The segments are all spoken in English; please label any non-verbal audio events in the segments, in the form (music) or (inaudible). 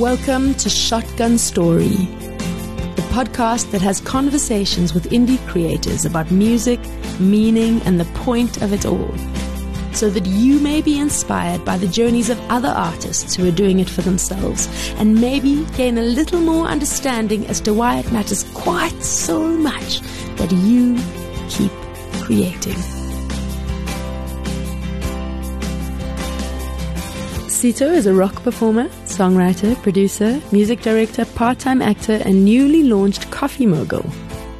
Welcome to Shotgun Story, the podcast that has conversations with indie creators about music, meaning, and the point of it all, so that you may be inspired by the journeys of other artists who are doing it for themselves, and maybe gain a little more understanding as to why it matters quite so much that you keep creating. Cito is a rock performer, songwriter, producer, music director, part-time actor, and newly launched coffee mogul.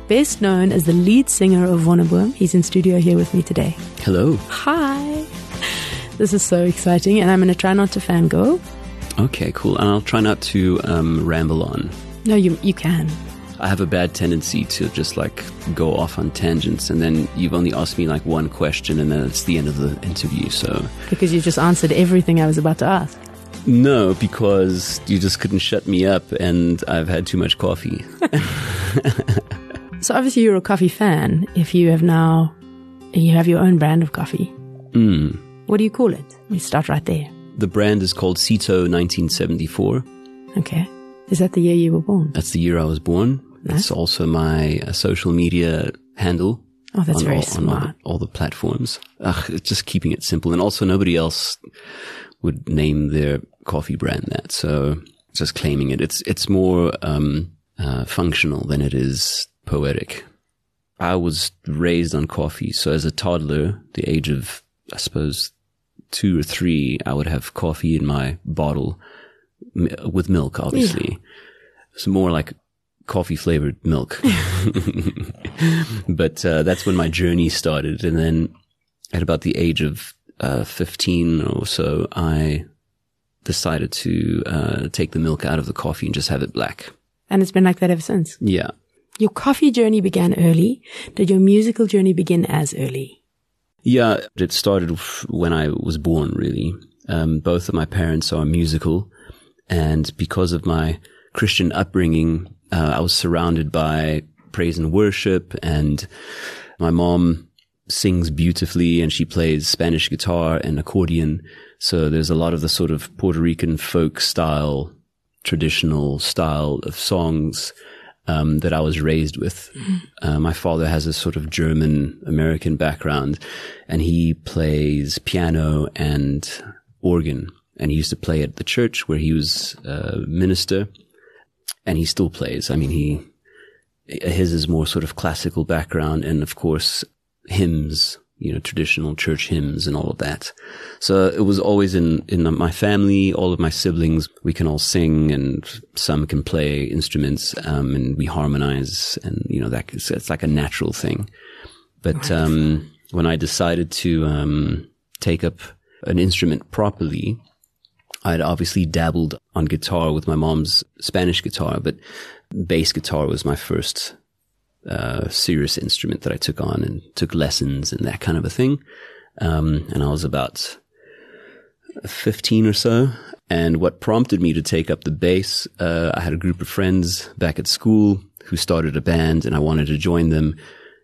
Best known as the lead singer of Wonderboom, he's in studio here with me today. Hello. Hi. (laughs) This is so exciting, and I'm going to try not to fangirl. Okay, cool. And I'll try not to um, ramble on. No, you you can. I have a bad tendency to just like go off on tangents, and then you've only asked me like one question, and then it's the end of the interview. So Because you just answered everything I was about to ask. no, because you just couldn't shut me up, and I've had too much coffee. (laughs) So obviously you're a coffee fan. If you have now, you have your own brand of coffee. Mm. What do you call it? We start right there. The brand is called Cito 1974. Okay. Is that the year you were born? That's the year I was born. Nice. It's also my uh, social media handle. Oh, that's very all, on all, smart. the, all the platforms. Ugh, just keeping it simple. And also nobody else would name their coffee brand that. So just claiming it. It's, it's more, um, uh, functional than it is poetic. I was raised on coffee. So as a toddler, the age of, I suppose, two or three, I would have coffee in my bottle m- with milk, obviously. It's more like coffee flavored milk. (laughs) but uh, that's when my journey started. And then at about the age of uh, 15 or so, I decided to uh, take the milk out of the coffee and just have it black. And it's been like that ever since. Yeah. Your coffee journey began early. Did your musical journey begin as early? Yeah, it started when I was born, really. Um, both of my parents are musical. And because of my Christian upbringing, uh, I was surrounded by praise and worship. And my mom sings beautifully and she plays Spanish guitar and accordion. So there's a lot of the sort of Puerto Rican folk style, traditional style of songs um, that I was raised with. Uh, my father has a sort of German American background and he plays piano and organ. And he used to play at the church where he was a minister and he still plays. I mean, he, his is more sort of classical background and of course hymns, you know, traditional church hymns and all of that. So it was always in, in my family, all of my siblings, we can all sing and some can play instruments, um, and we harmonize and, you know, that, it's, it's like a natural thing. But, um, when I decided to, um, take up an instrument properly, I'd obviously dabbled on guitar with my mom's Spanish guitar, but bass guitar was my first uh, serious instrument that I took on and took lessons and that kind of a thing. Um, and I was about 15 or so. And what prompted me to take up the bass, uh, I had a group of friends back at school who started a band and I wanted to join them.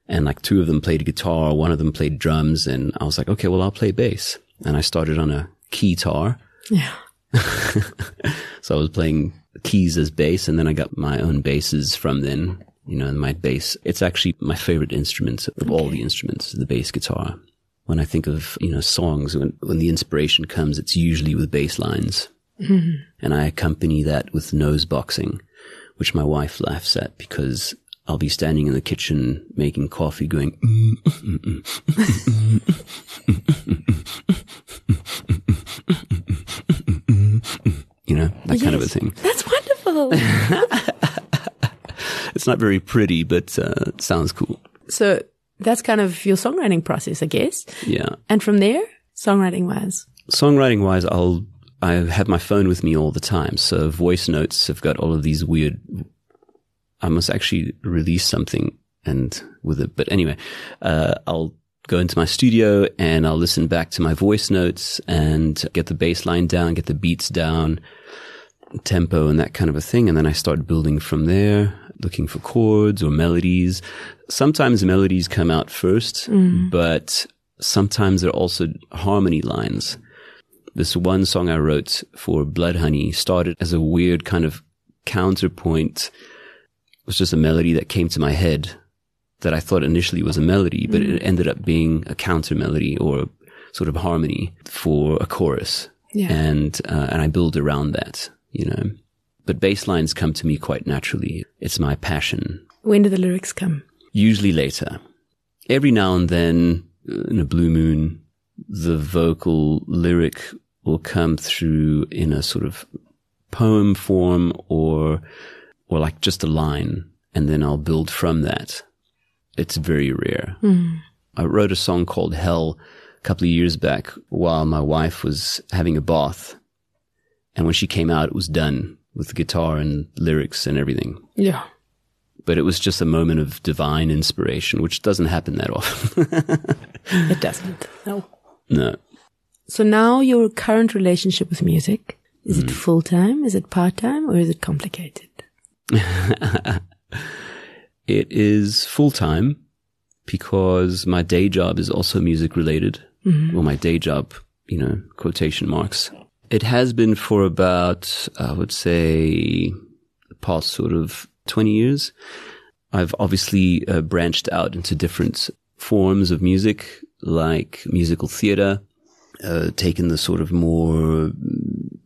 And like two of them played guitar, one of them played drums. And I was like, okay, well, I'll play bass. And I started on a keytar. Yeah. (laughs) So I was playing keys as bass and then I got my own basses from then, you know, and my bass. It's actually my favorite instrument of all the instruments, the bass guitar. When I think of, you know, songs, when, when the inspiration comes, it's usually with bass lines. Mm-hmm. And I accompany that with nose boxing, which my wife laughs at because I'll be standing in the kitchen making coffee going, (laughs) (laughs) you know, that kind of a thing. That's wonderful. (laughs) It's not very pretty, but uh, it sounds cool. so that's kind of your songwriting process, I guess. Yeah. And from there, songwriting wise. Songwriting wise, I'll I have my phone with me all the time. So voice notes have got all of these weird. I must actually release something and with it, but anyway, uh, I'll go into my studio and I'll listen back to my voice notes and get the bass line down, get the beats down, tempo and that kind of a thing. And then I start building from there, looking for chords or melodies. Sometimes melodies come out first, mm. but sometimes they're also harmony lines. This one song I wrote for Blood Honey started as a weird kind of counterpoint. It was just a melody that came to my head that I thought initially was a melody, but it ended up being a counter melody or sort of harmony for a chorus. Yeah. And, uh, and I build around that, you know. But bass lines come to me quite naturally. It's my passion. When do the lyrics come? Usually later. Every now and then, uh, in a blue moon, the vocal lyric will come through in a sort of poem form or, or like just a line. And then I'll build from that. It's very rare. Hmm. I wrote a song called Hell a couple of years back while my wife was having a bath. And when she came out, it was done with the guitar and lyrics and everything. Yeah. But it was just a moment of divine inspiration, which doesn't happen that often. (laughs) It (laughs) doesn't. No. no. So now your current relationship with music, is it hmm. full time? Is it part time? Or is it complicated? (laughs) It is full time because my day job is also music related. Well, my day job, you know, quotation marks. It has been for about, I would say, the past sort of 20 years. I've obviously uh, branched out into different forms of music, like musical theater, uh, taken the sort of more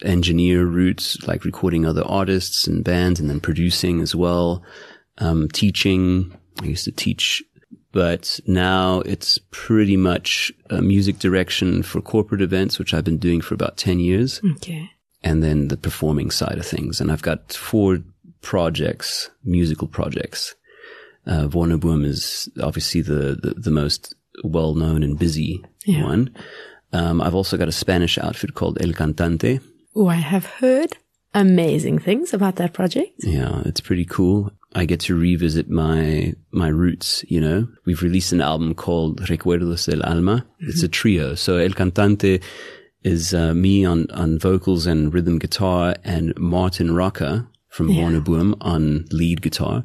engineer route, like recording other artists and bands and then producing as well, um, teaching. I used to teach, but now it's pretty much music direction for corporate events, which I've been doing for about 10 years Okay. and then the performing side of things. And I've got four projects, musical projects. Uh, Wonderboom is obviously the, the, the most well known and busy Yeah. one. Um, I've also got a Spanish outfit called El Cantante. Oh, I have heard amazing things about that project. Yeah, it's pretty cool. I get to revisit my my roots, you know. We've released an album called Recuerdos del Alma. It's a trio. So El Cantante is uh, me on on vocals and rhythm guitar and Martin Rocher from Yeah. Wonderboom on lead guitar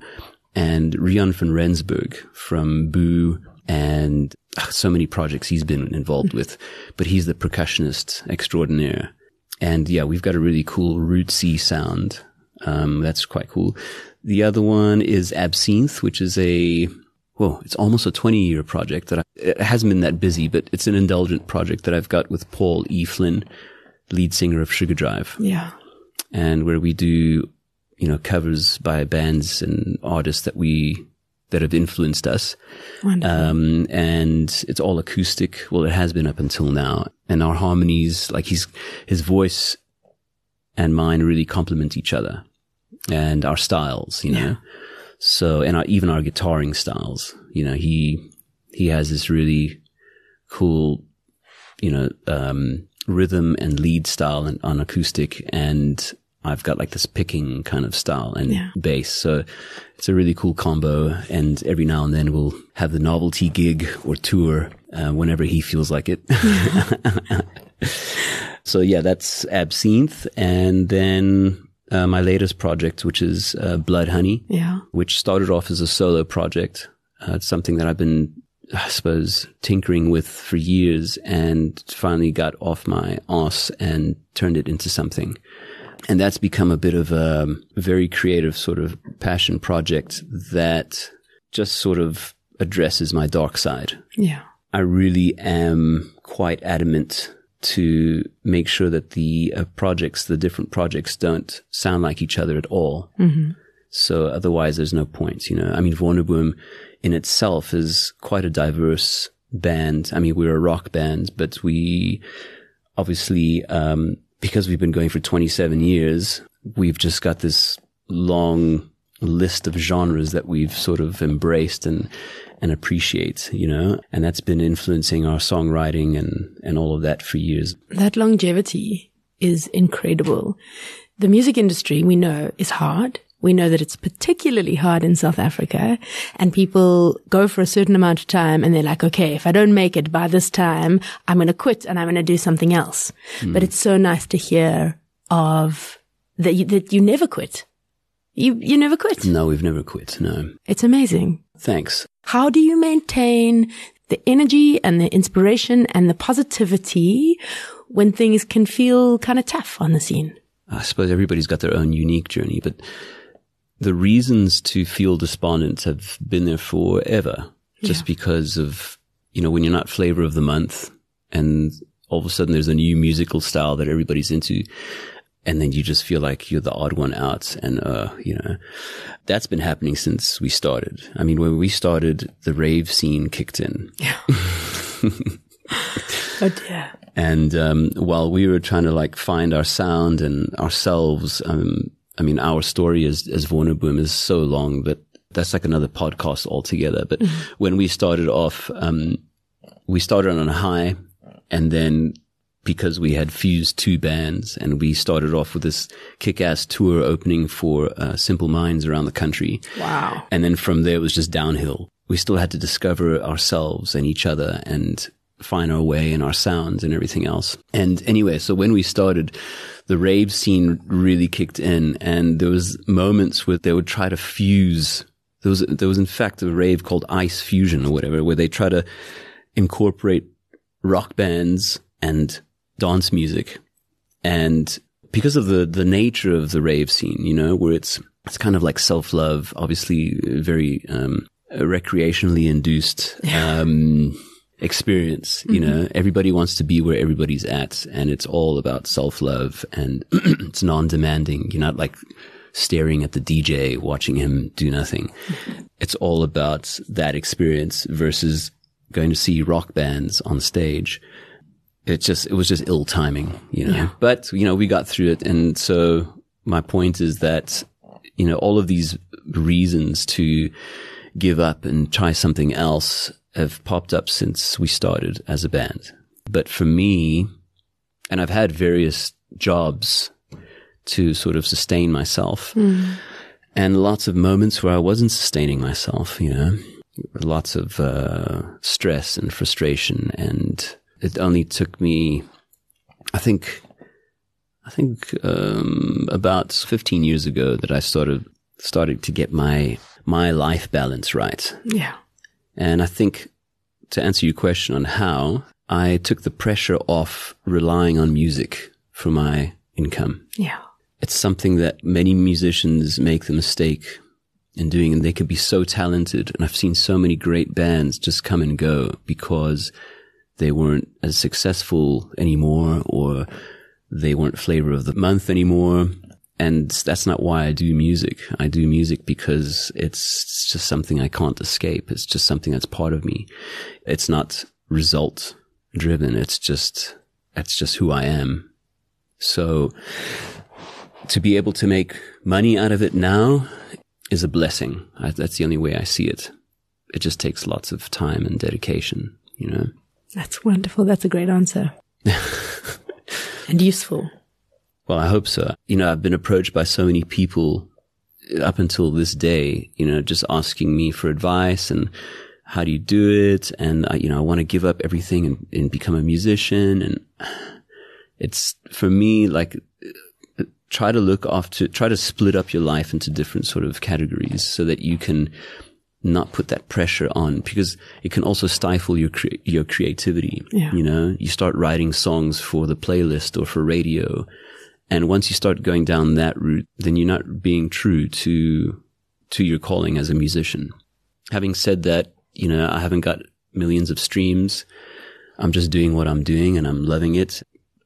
and Rian van Rensburg from Boo and ah, so many projects he's been involved with, but he's the percussionist extraordinaire. And yeah, we've got a really cool rootsy sound. Um, that's quite cool. The other one is Absinthe, which is a, well, it's almost a 20 year project that I, it hasn't been that busy, but it's an indulgent project that I've got with Paul E. Flynn, lead singer of Sugardrive Yeah. and where we do, you know, covers by bands and artists that we, that have influenced us. Wonderful. Um, and it's all acoustic. Well, it has been up until now. And our harmonies, like his, his voice and mine really complement each other and our styles, you know. So, and our, even our guitaring styles, you know, he, he has this really cool, you know, um, rhythm and lead style and, on acoustic. And I've got like this picking kind of style and Yeah. bass. So it's a really cool combo. And every now and then we'll have the novelty gig or tour, uh, whenever he feels like it. (laughs) so yeah, that's Absinthe. And then, uh, my latest project, which is, uh, Blood Honey yeah. which started off as a solo project. Uh, it's something that I've been, I suppose, tinkering with for years and finally got off my ass and turned it into something. And that's become a bit of a very creative sort of passion project that just sort of addresses my dark side. Yeah. I really am quite adamant to make sure that the uh, projects, the different projects don't sound like each other at all. So otherwise there's no point, you know. I mean, Wonderboom in itself is quite a diverse band. I mean, we're a rock band, but we obviously, um, because we've been going for 27 years, we've just got this long list of genres that we've sort of embraced and, and appreciate, you know, and that's been influencing our songwriting and, and all of that for years. That longevity is incredible. The music industry, we know, is hard. We know that it's particularly hard in South Africa and people go for a certain amount of time and they're like, okay, if I don't make it by this time, I'm going to quit and I'm going to do something else. Hmm. But it's so nice to hear of that you, that you never quit. You, you never quit. No, we've never quit. No. It's amazing. Thanks. How do you maintain the energy and the inspiration and the positivity when things can feel kind of tough on the scene? I suppose everybody's got their own unique journey, but the reasons to feel despondent have been there forever. Just Yeah. because of, you know, when you're not flavor of the month and all of a sudden there's a new musical style that everybody's into. And then you just feel like you're the odd one out. And, uh, you know, that's been happening since we started. I mean, when we started, the rave scene kicked in. (laughs) Oh dear. And um, while we were trying to like find our sound and ourselves, um, I mean, our story as as Wonderboom is so long that that's like another podcast altogether. But when we started off, um, we started on a high, and then because we had fused two bands, and we started off with this kick-ass tour opening for uh, Simple Minds around the country. Wow. And then from there, it was just downhill. We still had to discover ourselves and each other and find our way and our sounds and everything else. And anyway, so when we started, the rave scene really kicked in and there was moments where they would try to fuse. There was, there was in fact a rave called Ice Fusion or whatever, where they try to incorporate rock bands and dance music. And because of the, the nature of the rave scene, you know, where it's, it's kind of like self-love, obviously very, um, recreationally induced, (laughs) um, experience. You know, everybody wants to be where everybody's at and it's all about self-love and (clears throat) it's non-demanding. You're not like staring at the DJ, watching him do nothing. (laughs) It's all about that experience versus going to see rock bands on stage it just it was just ill timing, you know. But you know, we got through it, and so my point is that you know all of these reasons to give up and try something else have popped up since we started as a band. But for me, and I've had various jobs to sort of sustain myself, and lots of moments where I wasn't sustaining myself, you know. Lots of uh, stress and frustration and it only took me, I think, I think um, about 15 years ago that I started started to get my my life balance right. Yeah. And I think to answer your question on how, I took the pressure off relying on music for my income. Yeah. It's something that many musicians make the mistake in doing, and they could be so talented. And I've seen so many great bands just come and go because they weren't as successful anymore or they weren't flavor of the month anymore. And that's not why I do music. I do music because it's just something I can't escape. It's just something that's part of me. It's not result driven. It's just, it's just who I am. So to be able to make money out of it now is a blessing. I, that's the only way I see it. It just takes lots of time and dedication, you know? That's wonderful. That's a great answer. (laughs) and useful. Well, I hope so. You know, I've been approached by so many people up until this day, you know, just asking me for advice and how do you do it? And, I, you know, I want to give up everything and, and become a musician. And it's for me, like, uh, try to look after, try to split up your life into different sort of categories so that you can not put that pressure on because it can also stifle your cre- your creativity. Yeah. You know, you start writing songs for the playlist or for radio, and once you start going down that route, then you're not being true to to your calling as a musician. Having said that, you know, I haven't got millions of streams. I'm just doing what I'm doing and I'm loving it,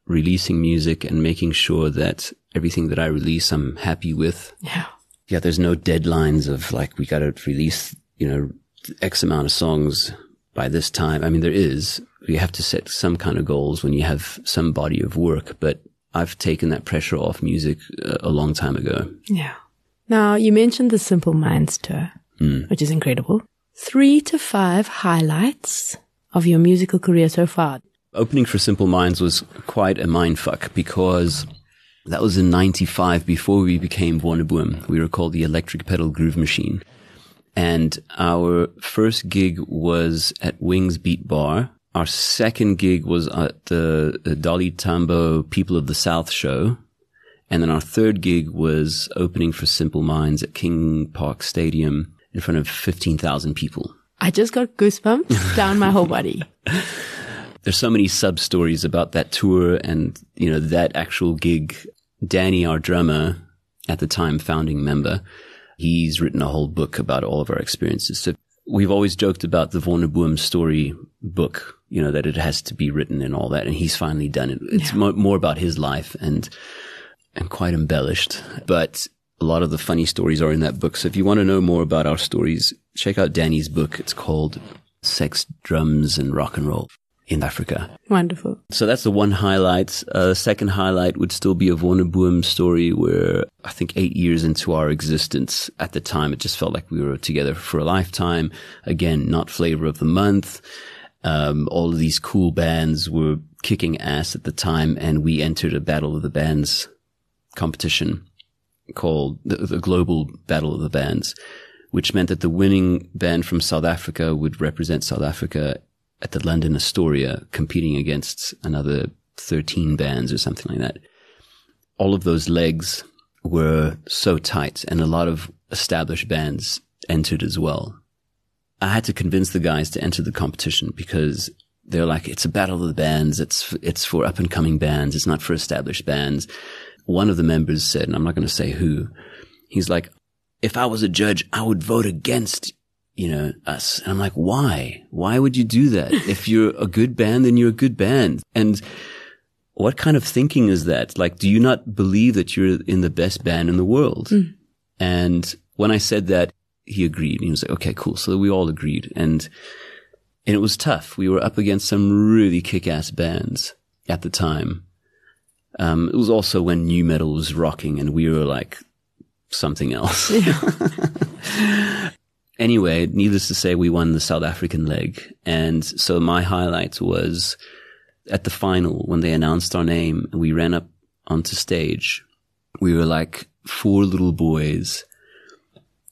releasing music and making sure that everything that I release I'm happy with Yeah. yeah, there's no deadlines of like, we got to release, you know, X amount of songs by this time. I mean, there is, you have to set some kind of goals when you have some body of work, but I've taken that pressure off music uh, a long time ago. Yeah. Now, you mentioned the Simple Minds tour, which is incredible. Three to five highlights of your musical career so far. Opening for Simple Minds was quite a mindfuck because that was in 95 before we became Wonderboom. We were called the Electric Pedal Groove Machine. And our first gig was at Wings Beat Bar. Our second gig was at the uh, Dali Tambo People of the South show. And then our third gig was opening for Simple Minds at King Park Stadium in front of 15,000 people. I just got goosebumps (laughs) down my whole body. There's so many sub stories about that tour and, you know, that actual gig. Danny, our drummer, at the time founding member, he's written a whole book about all of our experiences. So we've always joked about the Wonderboom story book, you know, that it has to be written and all that. And he's finally done it. It's yeah. more, more about his life and, and quite embellished, but a lot of the funny stories are in that book. So if you want to know more about our stories, check out Danny's book. It's called Sex, Drums and Rock and Roll in Africa. Wonderful. So that's the one highlight. Uh, second highlight would still be a Wonderboom story where I think eight years into our existence at the time, it just felt like we were together for a lifetime. Again, not flavor of the month. Um, all of these cool bands were kicking ass at the time and we entered a battle of the bands competition called the, the global battle of the bands, which meant that the winning band from South Africa would represent South Africa at the London Astoria competing against another 13 bands or something like that. All of those legs were so tight and a lot of established bands entered as well. I had to convince the guys to enter the competition because they're like, it's a battle of the bands. It's, it's for up and coming bands. It's not for established bands. One of the members said, and I'm not going to say who, he's like, if I was a judge, I would vote against you know, us. And I'm like, why? Why would you do that? (laughs) if you're a good band, then you're a good band. And what kind of thinking is that? Like, do you not believe that you're in the best band in the world? Mm. And when I said that, he agreed. He was like, okay, cool. So we all agreed. And, and it was tough. We were up against some really kick-ass bands at the time. Um, it was also when nu metal was rocking and we were like something else. Yeah. (laughs) (laughs) anyway, needless to say, we won the South African leg. And so my highlight was at the final when they announced our name and we ran up onto stage. We were like four little boys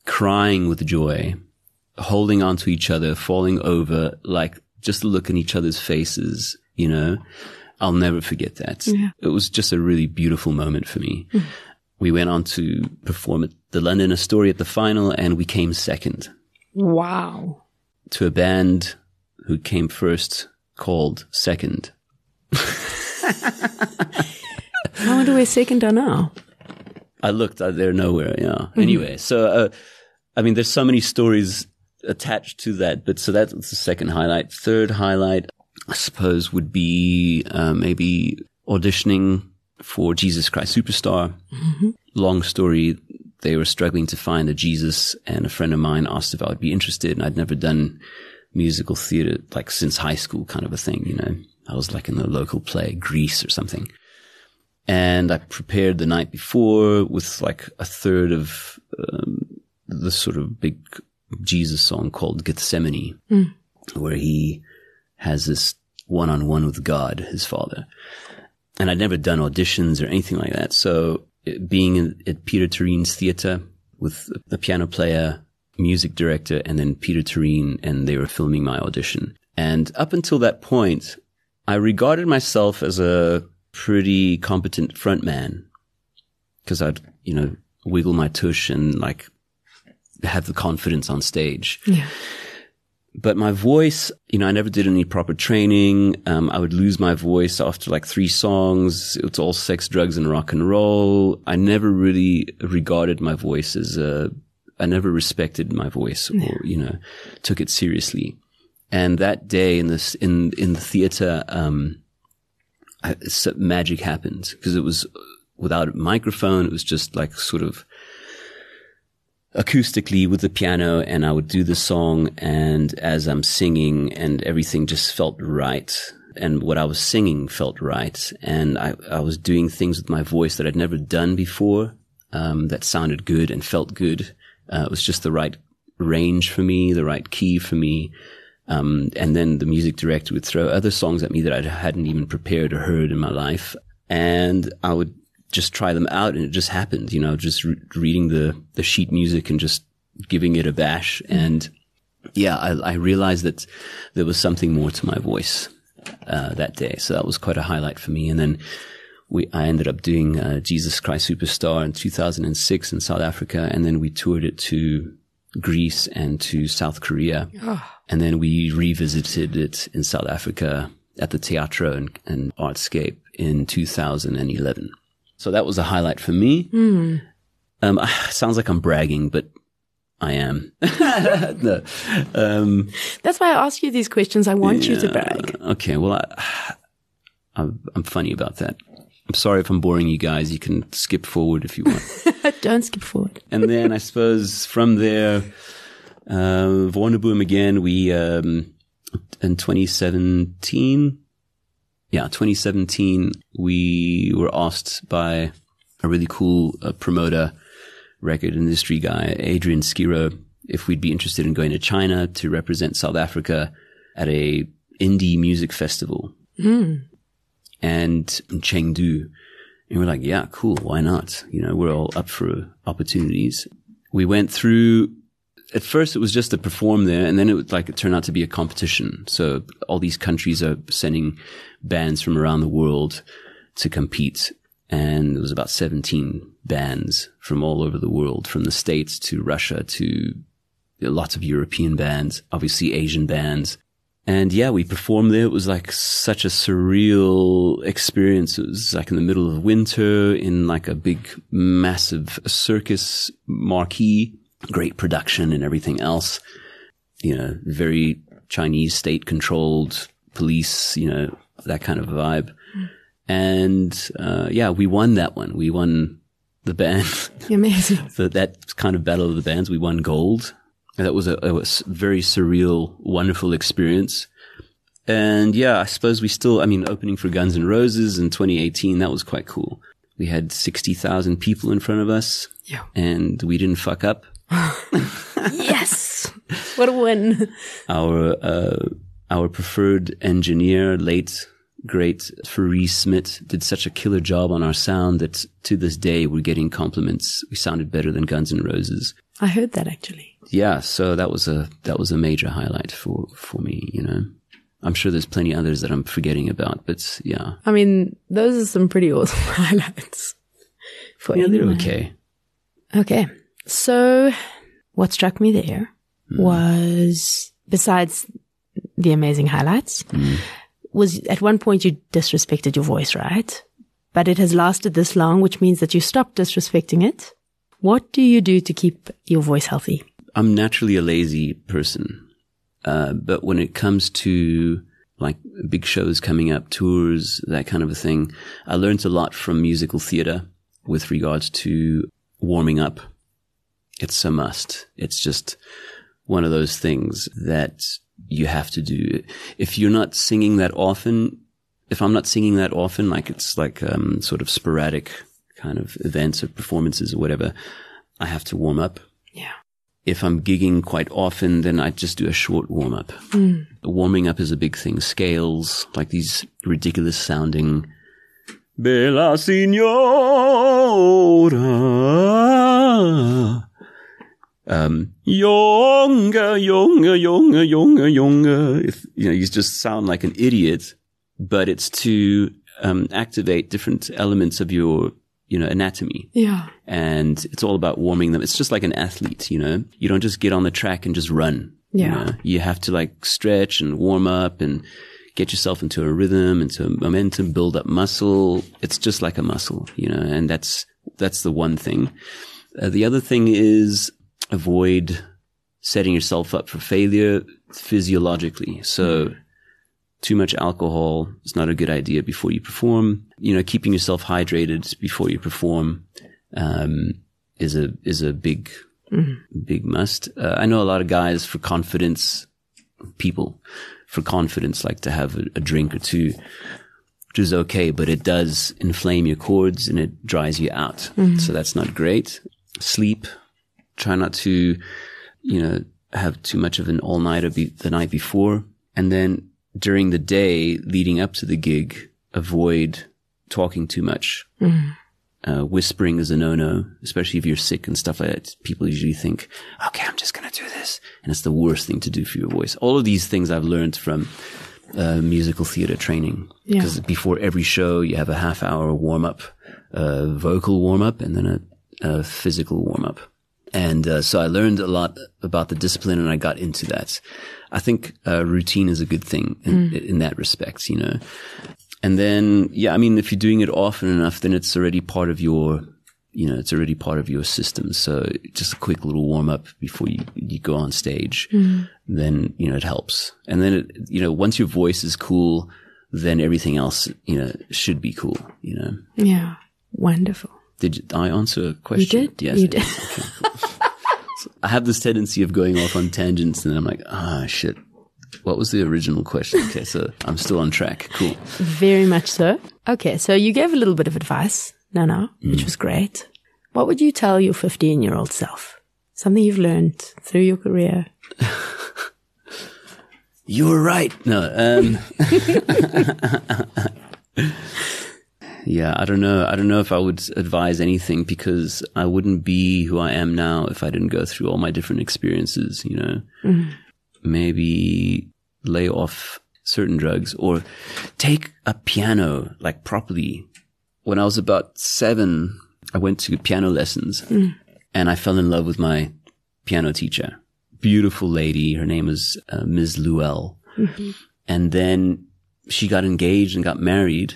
crying with joy, holding onto each other, falling over, like just to look in each other's faces, you know. I'll never forget that. Yeah. It was just a really beautiful moment for me. Mm. We went on to perform at the London Astoria at the final and we came second. Wow. To a band who came first called Second. I wonder where Second are now. I looked, uh, they're nowhere, yeah. Mm-hmm. Anyway, so, uh, I mean, there's so many stories attached to that, but so that's the second highlight. Third highlight, I suppose, would be uh, maybe auditioning for Jesus Christ Superstar. Mm-hmm. Long story they were struggling to find a Jesus and a friend of mine asked if I would be interested and I'd never done musical theater like since high school kind of a thing, you know. I was like in the local play, Grease or something. And I prepared the night before with like a third of um, the sort of big Jesus song called Gethsemane, mm. where he has this one on one with God, his father. And I'd never done auditions or anything like that. So being in, at Peter Toerien's theater with a piano player, music director, and then Peter Toerien, and they were filming my audition. And up until that point, I regarded myself as a pretty competent frontman because I'd, you know, wiggle my tush and like have the confidence on stage. Yeah. But my voice, you know, I never did any proper training. Um, I would lose my voice after like three songs. It's all sex, drugs, and rock and roll. I never really regarded my voice as a, I never respected my voice or, you know, took it seriously. And that day in this, in, in the theater, um, I, magic happened because it was without a microphone. It was just like sort of, acoustically with the piano and I would do the song and as I'm singing and everything just felt right. And what I was singing felt right. And I, I was doing things with my voice that I'd never done before, um, that sounded good and felt good. Uh, it was just the right range for me, the right key for me. Um, and then the music director would throw other songs at me that I hadn't even prepared or heard in my life. And I would just try them out and it just happened, you know, just re- reading the, the sheet music and just giving it a bash. And yeah, I, I realized that there was something more to my voice, uh, that day. So that was quite a highlight for me. And then we, I ended up doing, uh, Jesus Christ Superstar in 2006 in South Africa. And then we toured it to Greece and to South Korea. And then we revisited it in South Africa at the Teatro and, and Artscape in 2011. So that was a highlight for me. Um, sounds like I'm bragging, but I am. (laughs) no. Um, That's why I ask you these questions. I want you to brag. okay. Well, I, (sighs) I'm, funny about that. I'm sorry if I'm boring you guys. You can skip forward if you want. (laughs) Don't skip forward. and then I suppose from there, uh, Wonderboom again, we, um, in 2017, yeah, 2017, we were asked by a really cool uh, promoter, record industry guy, Adrian Skiro, if we'd be interested in going to China to represent South Africa at a indie music festival. And in Chengdu. And we're like, yeah, cool. Why not? You know, we're all up for opportunities. We went through, at first it was just to perform there and then it like, it turned out to be a competition. So all these countries are sending bands from around the world to compete. And there was about 17 bands from all over the world, from the States to Russia to lots of European bands, obviously Asian bands. And yeah, we performed there. It was like such a surreal experience. It was like in the middle of winter in like a big, massive circus marquee, great production and everything else. You know, very Chinese state controlled police, you know, that kind of vibe. And, uh, yeah, we won that one. We won the band. (laughs) Amazing. (laughs) So that kind of battle of the bands, we won gold. And that was a, a very surreal, wonderful experience. And yeah, I suppose we still, I mean, opening for Guns N' Roses in 2018, that was quite cool. We had 60,000 people in front of us Yeah. and we didn't fuck up. (laughs) Yes. What a win. Our, uh, our preferred engineer, late, great Faris Smith, did such a killer job on our sound that to this day we're getting compliments. We sounded better than Guns N' Roses. I heard that actually. yeah, so that was a that was a major highlight for for me. You know, I'm sure there's plenty others that I'm forgetting about, but yeah, I mean, those are some pretty awesome (laughs) highlights. For yeah, they're okay. Okay. So what struck me there was besides the amazing highlights was at one point you disrespected your voice, right? But it has lasted this long, which means that you stopped disrespecting it. What do you do to keep your voice healthy? I'm naturally a lazy person, uh, but when it comes to like big shows coming up, tours, that kind of a thing, I learned a lot from musical theater with regards to warming up. It's a must. It's just one of those things that you have to do. If you're not singing that often, if I'm not singing that often, like it's like um, sort of sporadic kind of events or performances or whatever, I have to warm up Yeah. if I'm gigging quite often, then I just do a short warm up. Warming up is a big thing. Scales, like these ridiculous sounding Bella Signora. Um, younger, younger, younger, younger, younger. If, you know, you just sound like an idiot, but it's to, um, activate different elements of your, you know, anatomy Yeah. and it's all about warming them. It's just like an athlete, you know. You don't just get on the track and just run. Yeah. You, know? you have to like stretch and warm up and get yourself into a rhythm, into a momentum, build up muscle. It's just like a muscle, you know, and that's, that's the one thing. Uh, the other thing is avoid setting yourself up for failure physiologically. So too much alcohol is not a good idea before you perform. You know, keeping yourself hydrated before you perform, um, is a, is a big, big must. Uh, I know a lot of guys for confidence, people for confidence like to have a, a drink or two, which is okay, but it does inflame your cords and it dries you out. So that's not great. Sleep. Try not to, you know, have too much of an all nighter be- the night before. And then during the day leading up to the gig, avoid talking too much. Uh, whispering is a no-no, especially if you're sick and stuff like that. People usually think, okay, I'm just going to do this. And it's the worst thing to do for your voice. All of these things I've learned from uh, musical theater training. Yeah. Because before every show, you have a half hour warm up, uh, vocal warm up, and then a, a physical warm up. And uh, so I learned a lot about the discipline and I got into that. I think uh, routine is a good thing in, in that respect, you know. And then, yeah, I mean, if you're doing it often enough, then it's already part of your, you know, it's already part of your system. So just a quick little warm up before you, you go on stage, then, you know, it helps. And then, it, you know, once your voice is cool, then everything else, you know, should be cool, you know. Yeah. Wonderful. Did I answer a question? You did? Yes. You I did. Okay, cool. (laughs) So I have this tendency of going off on tangents and I'm like, ah, shit. What was the original question? Okay, so I'm still on track. Cool. Very much so. Okay, so you gave a little bit of advice, Nana, which was great. What would you tell your 15 year old self? Something you've learned through your career? (laughs) You were right. No, um, (laughs) yeah, I don't know. I don't know if I would advise anything because I wouldn't be who I am now if I didn't go through all my different experiences, you know. Mm-hmm. Maybe lay off certain drugs or take a piano like properly. When I was about seven, I went to piano lessons mm. and I fell in love with my piano teacher. Beautiful lady. Her name was uh, Ms. Luell. Mm-hmm. And then she got engaged and got married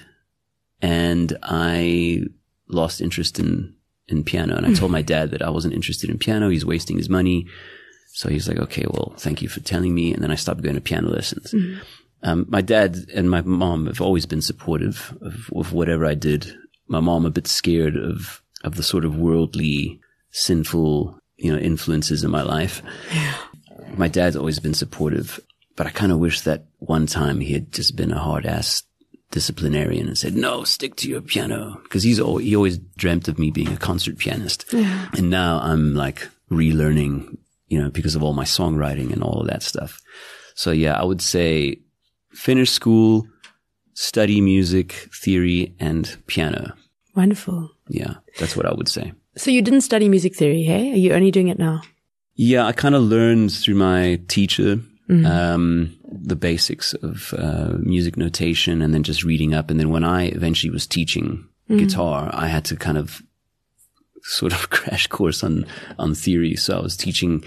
and I lost interest in, in piano. And I told my dad that I wasn't interested in piano. He's wasting his money. So he's like, okay, well, thank you for telling me. And then I stopped going to piano lessons. Um, my dad and my mom have always been supportive of, of whatever I did. My mom a bit scared of, of the sort of worldly, sinful, you know, influences in my life. My dad's always been supportive, but I kind of wish that one time he had just been a hard ass disciplinarian and said, no, stick to your piano. Cause he's always, he always dreamt of me being a concert pianist. Yeah. And now I'm like relearning, you know, because of all my songwriting and all of that stuff. So yeah, I would say finish school, study music, theory and piano. Wonderful. Yeah, that's what I would say. So you didn't study music theory, hey? Are you only doing it now? Yeah, I kind of learned through my teacher um, the basics of uh, music notation and then just reading up. And then when I eventually was teaching guitar, I had to kind of sort of (laughs) crash course on on theory. So I was teaching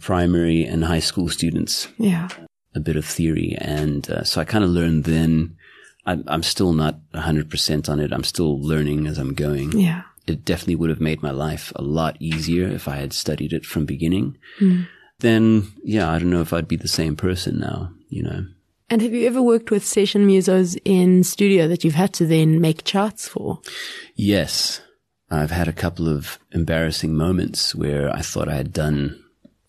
primary and high school students Yeah. a bit of theory, and uh, so I kind of learned then. I'm, I'm still not 100% on it. I'm still learning as I'm going Yeah. it definitely would have made my life a lot easier if I had studied it from beginning. Then, yeah, I don't know if I'd be the same person now, you know. And have you ever worked with session musos in studio that you've had to then make charts for? Yes, I've had a couple of embarrassing moments where I thought I had done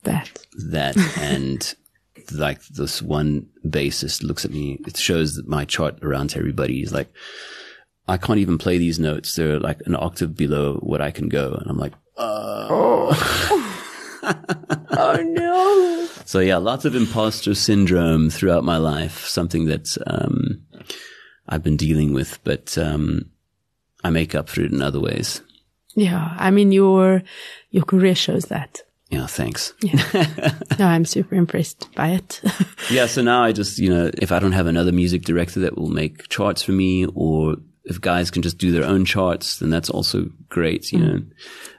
That. that (laughs) and like this one bassist looks at me, it shows that my chart around to everybody. He's like, I can't even play these notes. They're like an octave below what I can go. And I'm like, Oh, (laughs) oh no. So yeah, lots of imposter syndrome throughout my life, something that um, I've been dealing with, but um, I make up for it in other ways. Yeah. I mean, your, your career shows that. Yeah, thanks. No, I'm super impressed by it. (laughs) Yeah, so now I just, you know, if I don't have another music director that will make charts for me, or if guys can just do their own charts, then that's also great. You know,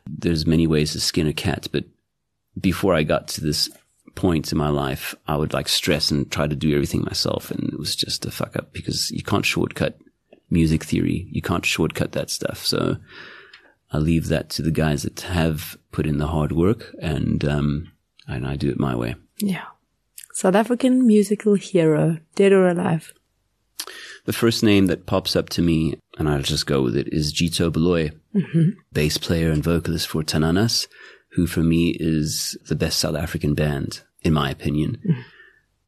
there's many ways to skin a cat, but before I got to this point in my life, I would like stress and try to do everything myself. And it was just a fuck up because you can't shortcut music theory. You can't shortcut that stuff. So I leave that to the guys that have put in the hard work and, um, and I do it my way. yeah. South African musical hero, dead or alive. The first name that pops up to me, and I'll just go with it, is Gito Baloi, bass player and vocalist for Tananas, who for me is the best South African band, in my opinion. (laughs)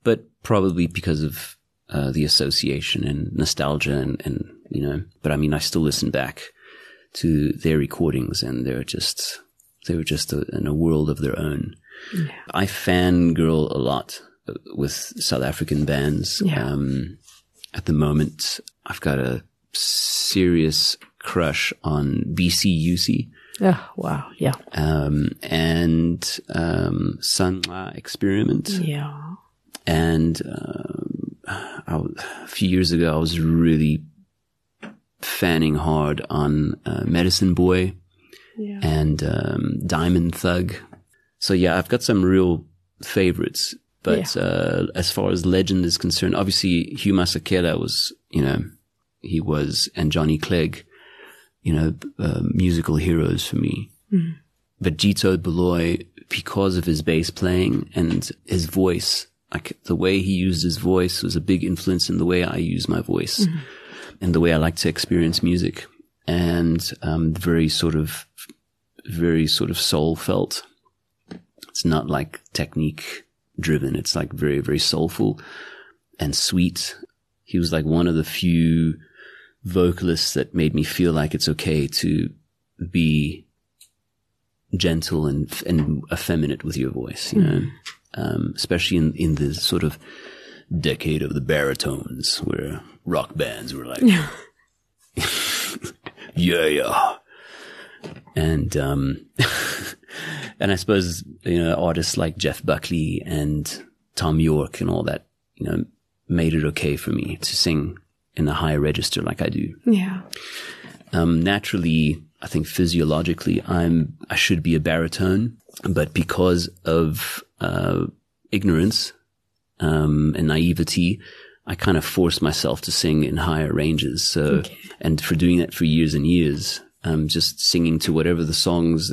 But probably because of uh, the association and nostalgia and, and, you know, but I mean, I still listen back to their recordings and they're just, they were just a, in a world of their own. I fangirl a lot uh, with South African bands. Yeah. Um, at the moment, I've got a serious crush on BCUC Oh, wow. Yeah. um, and um, Sanwa Experiment. Yeah. And um, I a few years ago, I was really fanning hard on uh, Medicine Boy Yeah. and um, Diamond Thug. So yeah, I've got some real favorites. But uh, as far as legend is concerned, obviously Hugh Masekela was, you know, he was, and Johnny Clegg, you know, uh, musical heroes for me. But Gito Baloi, because of his bass playing and his voice, like the way he used his voice was a big influence in the way I use my voice and the way I like to experience music. And um, very sort of, very sort of soul felt. It's not like technique driven. It's like very, very soulful and sweet. He was like one of the few vocalists that made me feel like it's okay to be gentle and and effeminate with your voice, you know, um, especially in in the sort of decade of the baritones where rock bands were like, yeah, (laughs) yeah, and um, (laughs) and I suppose you know artists like Jeff Buckley and Thom Yorke and all that, you know, made it okay for me to sing in a high register like I do Yeah. um, naturally, I think physiologically, I'm I should be a baritone, but because of uh, ignorance um, and naivety, I kind of forced myself to sing in higher ranges. So, and for doing that for years and years, um, just singing to whatever the songs,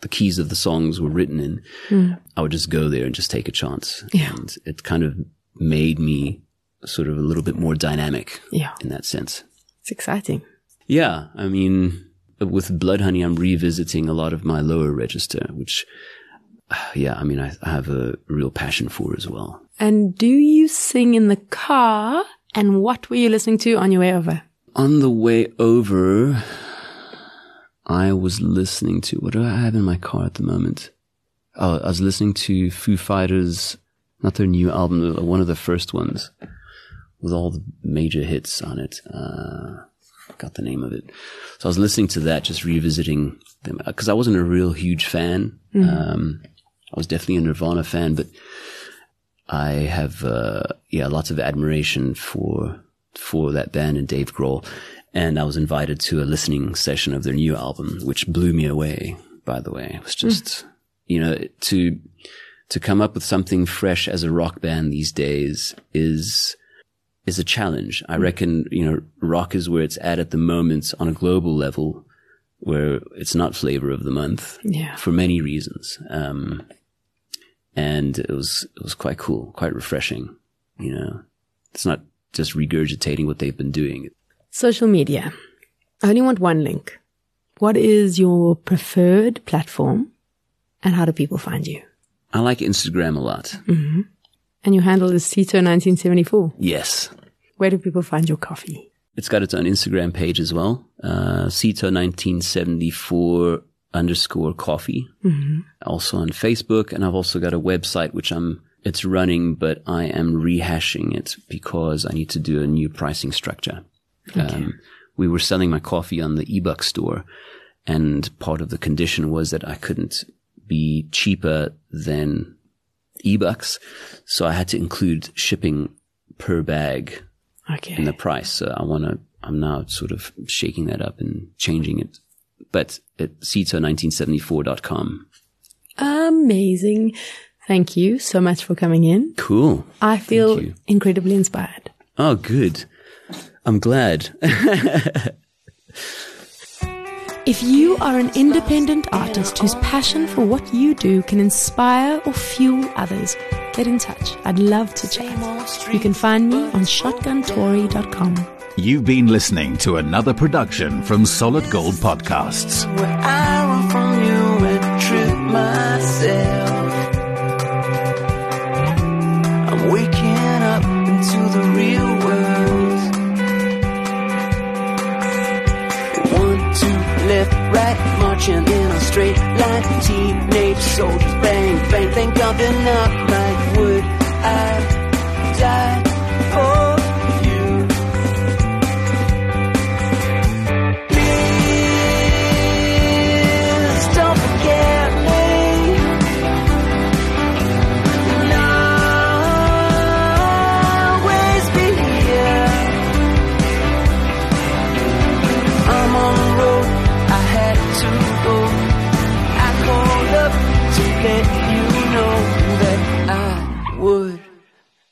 the keys of the songs were written in, I would just go there and just take a chance. Yeah. And it kind of made me sort of a little bit more dynamic Yeah. in that sense. It's exciting. Yeah, I mean, with Blood Honey, I'm revisiting a lot of my lower register, which, (sighs) yeah, I mean, I, I have a real passion for as well. And do you sing in the car? And what were you listening to on your way over? On the way over, I was listening to what do I have in my car at the moment? Oh, I was listening to Foo Fighters, not their new album, one of the first ones, with all the major hits on it. Uh, forgot the name of it. So I was listening to that, just revisiting them because I wasn't a real huge fan. Um, I was definitely a Nirvana fan, but I have uh, yeah lots of admiration for for that band and Dave Grohl, and I was invited to a listening session of their new album, which blew me away. By the way, it was just you know to to come up with something fresh as a rock band these days is is a challenge. I reckon you know rock is where it's at at the moment on a global level, where it's not flavor of the month Yeah. for many reasons. Um, and it was, it was quite cool, quite refreshing. You know, it's not just regurgitating what they've been doing. Social media. I only want one link. What is your preferred platform? And how do people find you? I like Instagram a lot. And your handle is Cito1974. Yes. Where do people find your coffee? It's got its own Instagram page as well. Uh, Cito1974 underscore coffee. Also on Facebook. And I've also got a website, which I'm, it's running, but I am rehashing it because I need to do a new pricing structure. Um, we were selling my coffee on the eBuck store and part of the condition was that I couldn't be cheaper than eBucks. So I had to include shipping per bag Okay. in the price. So I want to, I'm now sort of shaking that up and changing it. But at Cito1974.com. Amazing. Thank you so much for coming in. Cool. I feel incredibly inspired. Oh, good. I'm glad. (laughs) If you are an independent artist whose passion for what you do can inspire or fuel others, get in touch. I'd love to chat. You can find me on shotguntory.com. You've been listening to another production from Solid Gold Podcasts. Teenage soldiers, bang, bang, thank God they're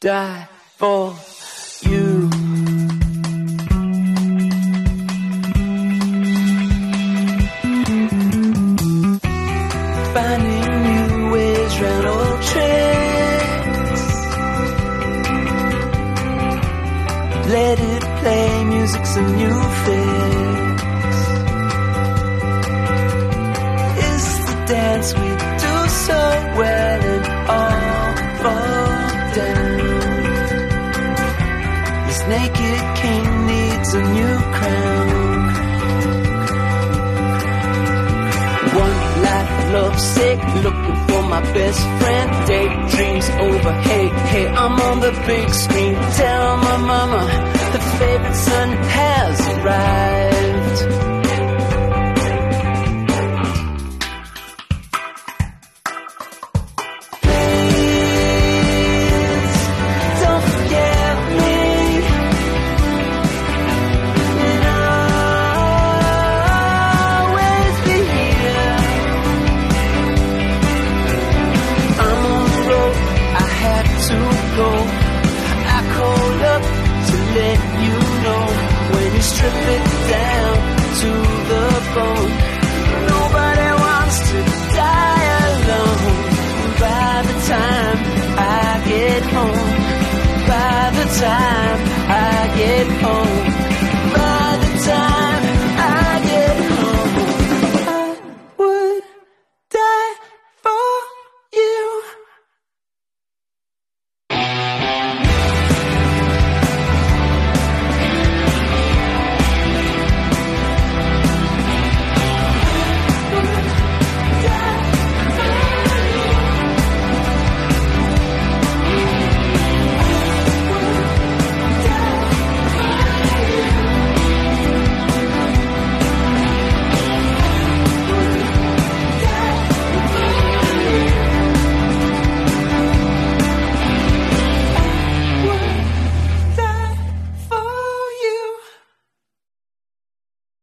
die for my best friend. Daydreams over. Hey, hey, I'm on the big screen. Tell my mama the favorite son has arrived. you know when you strip it down to the bone. Nobody wants to die alone. By the time I get home, by the time.